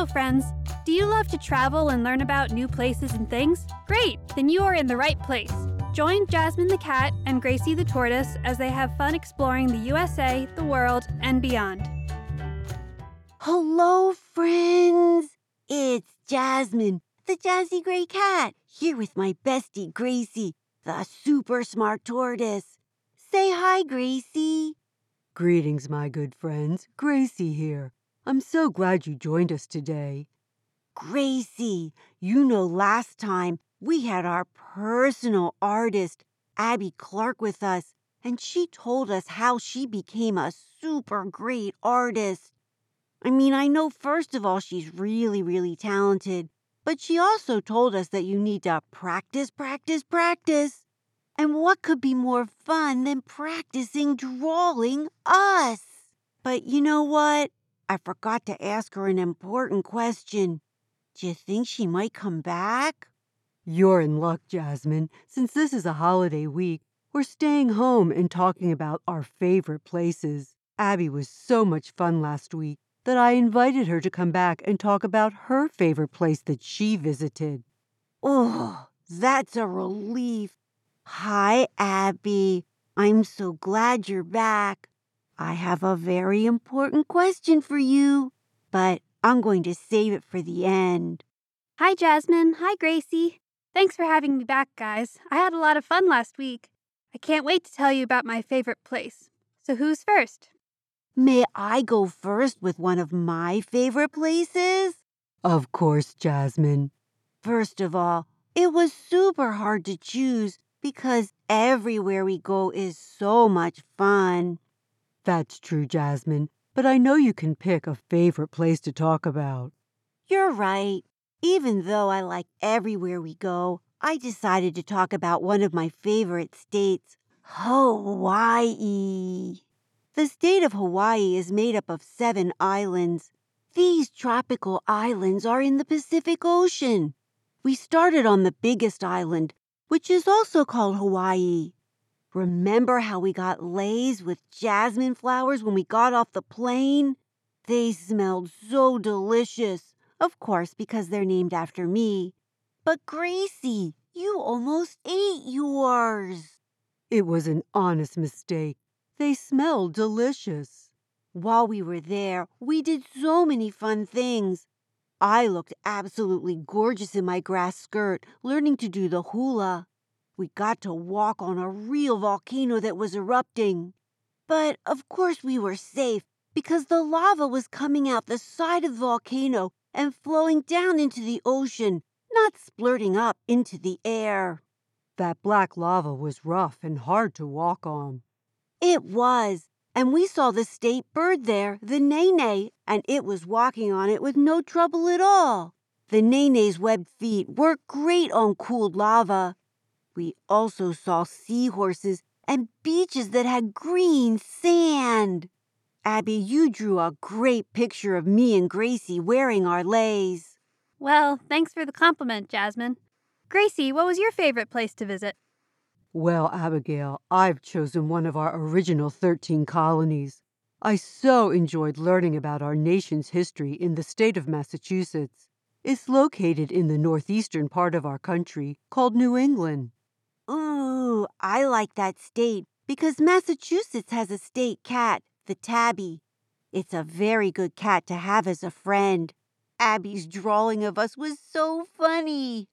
Hello, friends. Do you love to travel and learn about new places and things? Great! Then you are in the right place. Join Jasmine the cat and Gracie the tortoise as they have fun exploring the USA, the world, and beyond. Hello, friends. It's Jasmine, the Jazzy Gray Cat, here with my bestie Gracie, the super smart tortoise. Say hi, Gracie. Greetings, my good friends. Gracie here. I'm so glad you joined us today. Gracie, you know last time we had our personal artist, Abbey Clark, with us, and she told us how she became a super great artist. I mean, I know first of all she's really, really talented, but she also told us that you need to practice, practice, practice. And what could be more fun than practicing drawing us? But you know what? I forgot to ask her an important question. Do you think she might come back? You're in luck, Jasmine. Since this is a holiday week, we're staying home and talking about our favorite places. Abbey was so much fun last week that I invited her to come back and talk about her favorite place that she visited. Oh, that's a relief. Hi, Abbey. I'm so glad you're back. I have a very important question for you, but I'm going to save it for the end. Hi, Jasmine. Hi, Gracie. Thanks for having me back, guys. I had a lot of fun last week. I can't wait to tell you about my favorite place. So, who's first? May I go first with one of my favorite places? Of course, Jasmine. First of all, it was super hard to choose because everywhere we go is so much fun. That's true, Jasmine, but I know you can pick a favorite place to talk about. You're right. Even though I like everywhere we go, I decided to talk about one of my favorite states, Hawaii. The state of Hawaii is made up of seven islands. These tropical islands are in the Pacific Ocean. We started on the biggest island, which is also called Hawaii. Remember how we got leis with jasmine flowers when we got off the plane? They smelled so delicious, of course, because they're named after me. But Gracie, you almost ate yours. It was an honest mistake. They smelled delicious. While we were there, we did so many fun things. I looked absolutely gorgeous in my grass skirt, learning to do the hula. We got to walk on a real volcano that was erupting. But of course we were safe because the lava was coming out the side of the volcano and flowing down into the ocean, not splurting up into the air. That black lava was rough and hard to walk on. It was, and we saw the state bird there, the nene, and it was walking on it with no trouble at all. The nene's webbed feet work great on cooled lava. We also saw seahorses and beaches that had green sand. Abbey, you drew a great picture of me and Gracie wearing our leis. Well, thanks for the compliment, Jasmine. Gracie, what was your favorite place to visit? Well, Abigail, I've chosen one of our original 13 colonies. I so enjoyed learning about our nation's history in the state of Massachusetts. It's located in the northeastern part of our country called New England. Ooh, I like that state because Massachusetts has a state cat, the tabby. It's a very good cat to have as a friend. Abbey's drawing of us was so funny.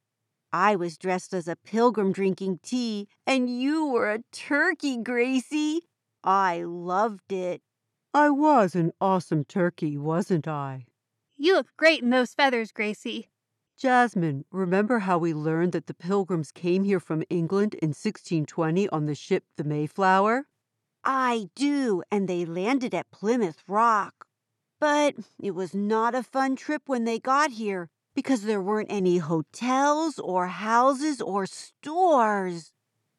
I was dressed as a pilgrim drinking tea, and you were a turkey, Gracie. I loved it. I was an awesome turkey, wasn't I? You look great in those feathers, Gracie. Jasmine, remember how we learned that the pilgrims came here from England in 1620 on the ship the Mayflower? I do, and they landed at Plymouth Rock. But it was not a fun trip when they got here because there weren't any hotels or houses or stores.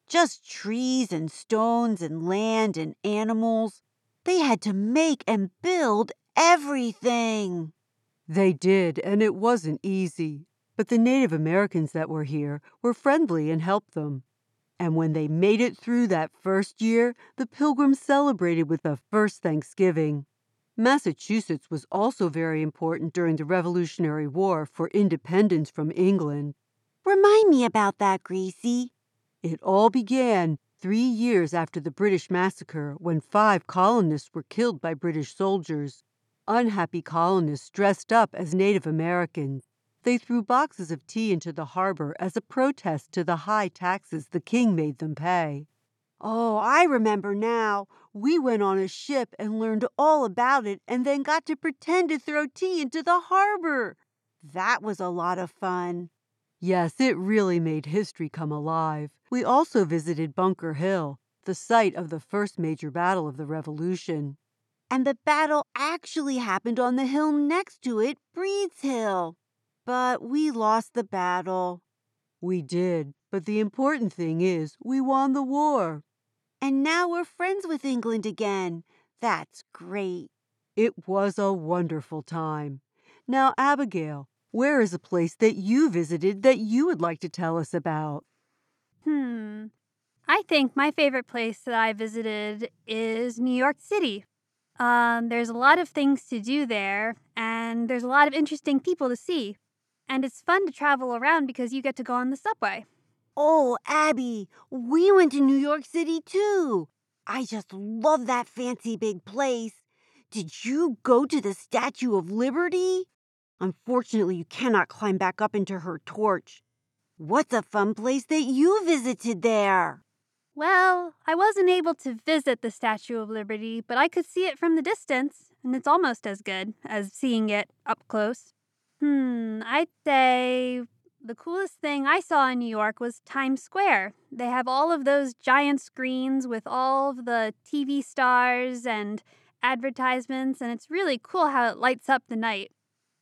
Just trees and stones and land and animals. They had to make and build everything. They did, and it wasn't easy. But the Native Americans that were here were friendly and helped them. And when they made it through that first year, the Pilgrims celebrated with the first Thanksgiving. Massachusetts was also very important during the Revolutionary War for independence from England. Remind me about that, Gracie. It all began three years after the British massacre when five colonists were killed by British soldiers. Unhappy colonists dressed up as Native Americans. They threw boxes of tea into the harbor as a protest to the high taxes the king made them pay. Oh, I remember now. We went on a ship and learned all about it and then got to pretend to throw tea into the harbor. That was a lot of fun. Yes, it really made history come alive. We also visited Bunker Hill, the site of the first major battle of the Revolution. And the battle actually happened on the hill next to it, Breed's Hill. But we lost the battle. We did, but the important thing is we won the war. And now we're friends with England again. That's great. It was a wonderful time. Now, Abigail, where is a place that you visited that you would like to tell us about? Hmm. I think my favorite place that I visited is New York City. Um, there's a lot of things to do there, and there's a lot of interesting people to see. And it's fun to travel around because you get to go on the subway. Oh, Abbey, we went to New York City too. I just love that fancy big place. Did you go to the Statue of Liberty? Unfortunately, you cannot climb back up into her torch. What's a fun place that you visited there? Well, I wasn't able to visit the Statue of Liberty, but I could see it from the distance, and it's almost as good as seeing it up close. Hmm, I'd say the coolest thing I saw in New York was Times Square. They have all of those giant screens with all of the TV stars and advertisements, and it's really cool how it lights up the night.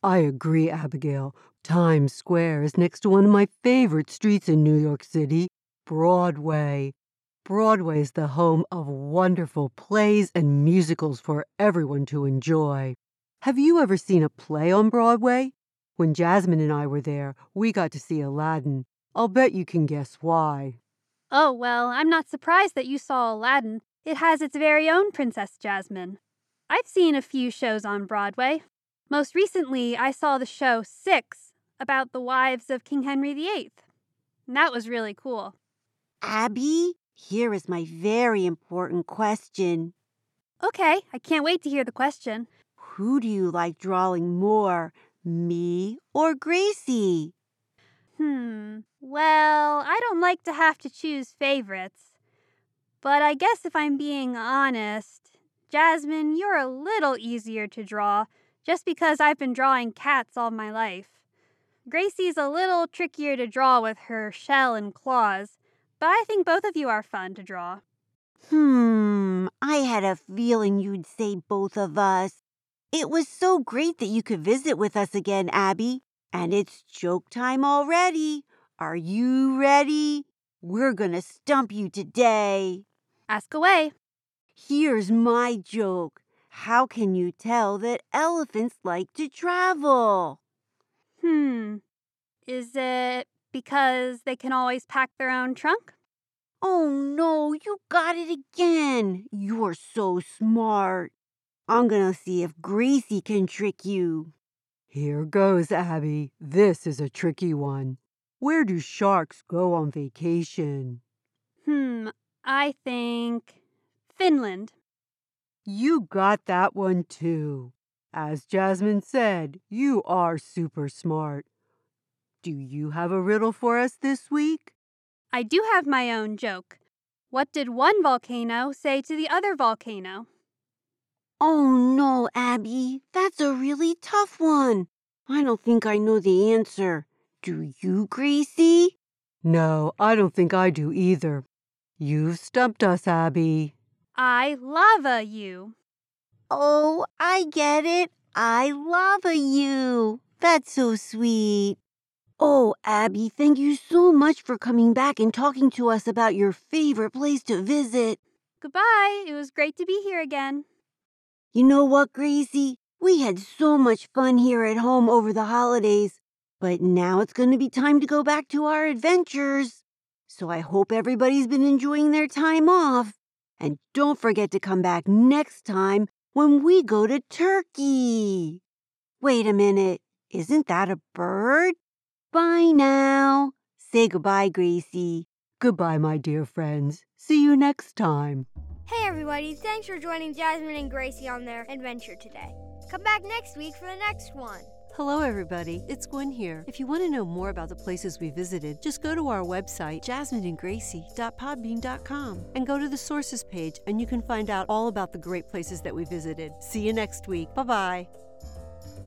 I agree, Abigail. Times Square is next to one of my favorite streets in New York City, Broadway. Broadway is the home of wonderful plays and musicals for everyone to enjoy. Have you ever seen a play on Broadway? When Jasmine and I were there, we got to see Aladdin. I'll bet you can guess why. Oh, well, I'm not surprised that you saw Aladdin. It has its very own Princess Jasmine. I've seen a few shows on Broadway. Most recently, I saw the show Six about the wives of King Henry VIII. And that was really cool. Abbey, here is my very important question. Okay, I can't wait to hear the question. Who do you like drawing more, me or Gracie? Hmm. Well, I don't like to have to choose favorites. But I guess if I'm being honest, Jasmine, you're a little easier to draw just because I've been drawing cats all my life. Gracie's a little trickier to draw with her shell and claws, but I think both of you are fun to draw. Hmm, I had a feeling you'd say both of us. It was so great that you could visit with us again, Abbey. And it's joke time already. Are you ready? We're gonna stump you today. Ask away. Here's my joke. How can you tell that elephants like to travel? Hmm. Is it because they can always pack their own trunk? Oh no, you got it again. You're so smart. I'm gonna see if Gracie can trick you. Here goes, Abbey. This is a tricky one. Where do sharks go on vacation? Hmm, I think Finland. You got that one too. As Jasmine said, you are super smart. Do you have a riddle for us this week? I do have my own joke. What did one volcano say to the other volcano? Oh no, Abbey, that's a really tough one. I don't think I know the answer. Do you, Gracie? No, I don't think I do either. You've stumped us, Abbey. I lava you. Oh, I get it. I lava you. That's so sweet. Oh, Abbey, thank you so much for coming back and talking to us about your favorite place to visit. Goodbye. It was great to be here again. You know what, Gracie? We had so much fun here at home over the holidays, but now it's going to be time to go back to our adventures. So I hope everybody's been enjoying their time off. And don't forget to come back next time when we go to Turkey. Wait a minute. Isn't that a bird? Bye now. Say goodbye, Gracie. Goodbye, my dear friends. See you next time. Hey, everybody. Thanks for joining Jasmine and Gracie on their adventure today. Come back next week for the next one. Hello, everybody. It's Gwen here. If you want to know more about the places we visited, just go to our website, jasmineandgracie.podbean.com, and go to the sources page, and you can find out all about the great places that we visited. See you next week. Bye bye.